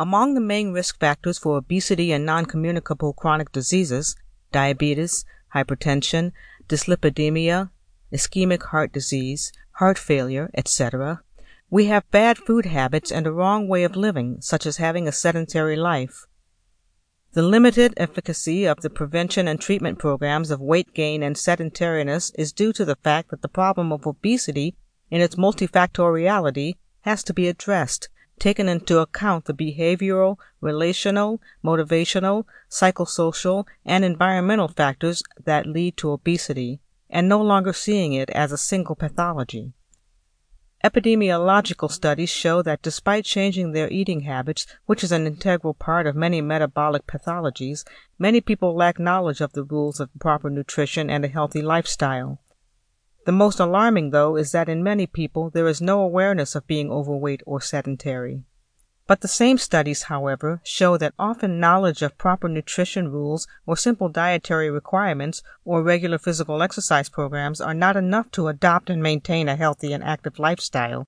Among the main risk factors for obesity and non-communicable chronic diseases, diabetes, hypertension, dyslipidemia, ischemic heart disease, heart failure, etc., we have bad food habits and a wrong way of living, such as having a sedentary life. The limited efficacy of the prevention and treatment programs of weight gain and sedentariness is due to the fact that the problem of obesity in its multifactoriality has to be addressed, taking into account the behavioral, relational, motivational, psychosocial, and environmental factors that lead to obesity, and no longer seeing it as a single pathology. Epidemiological studies show that despite changing their eating habits, which is an integral part of many metabolic pathologies, many people lack knowledge of the rules of proper nutrition and a healthy lifestyle. The most alarming, though, is that in many people there is no awareness of being overweight or sedentary. But the same studies, however, show that often knowledge of proper nutrition rules or simple dietary requirements or regular physical exercise programs are not enough to adopt and maintain a healthy and active lifestyle,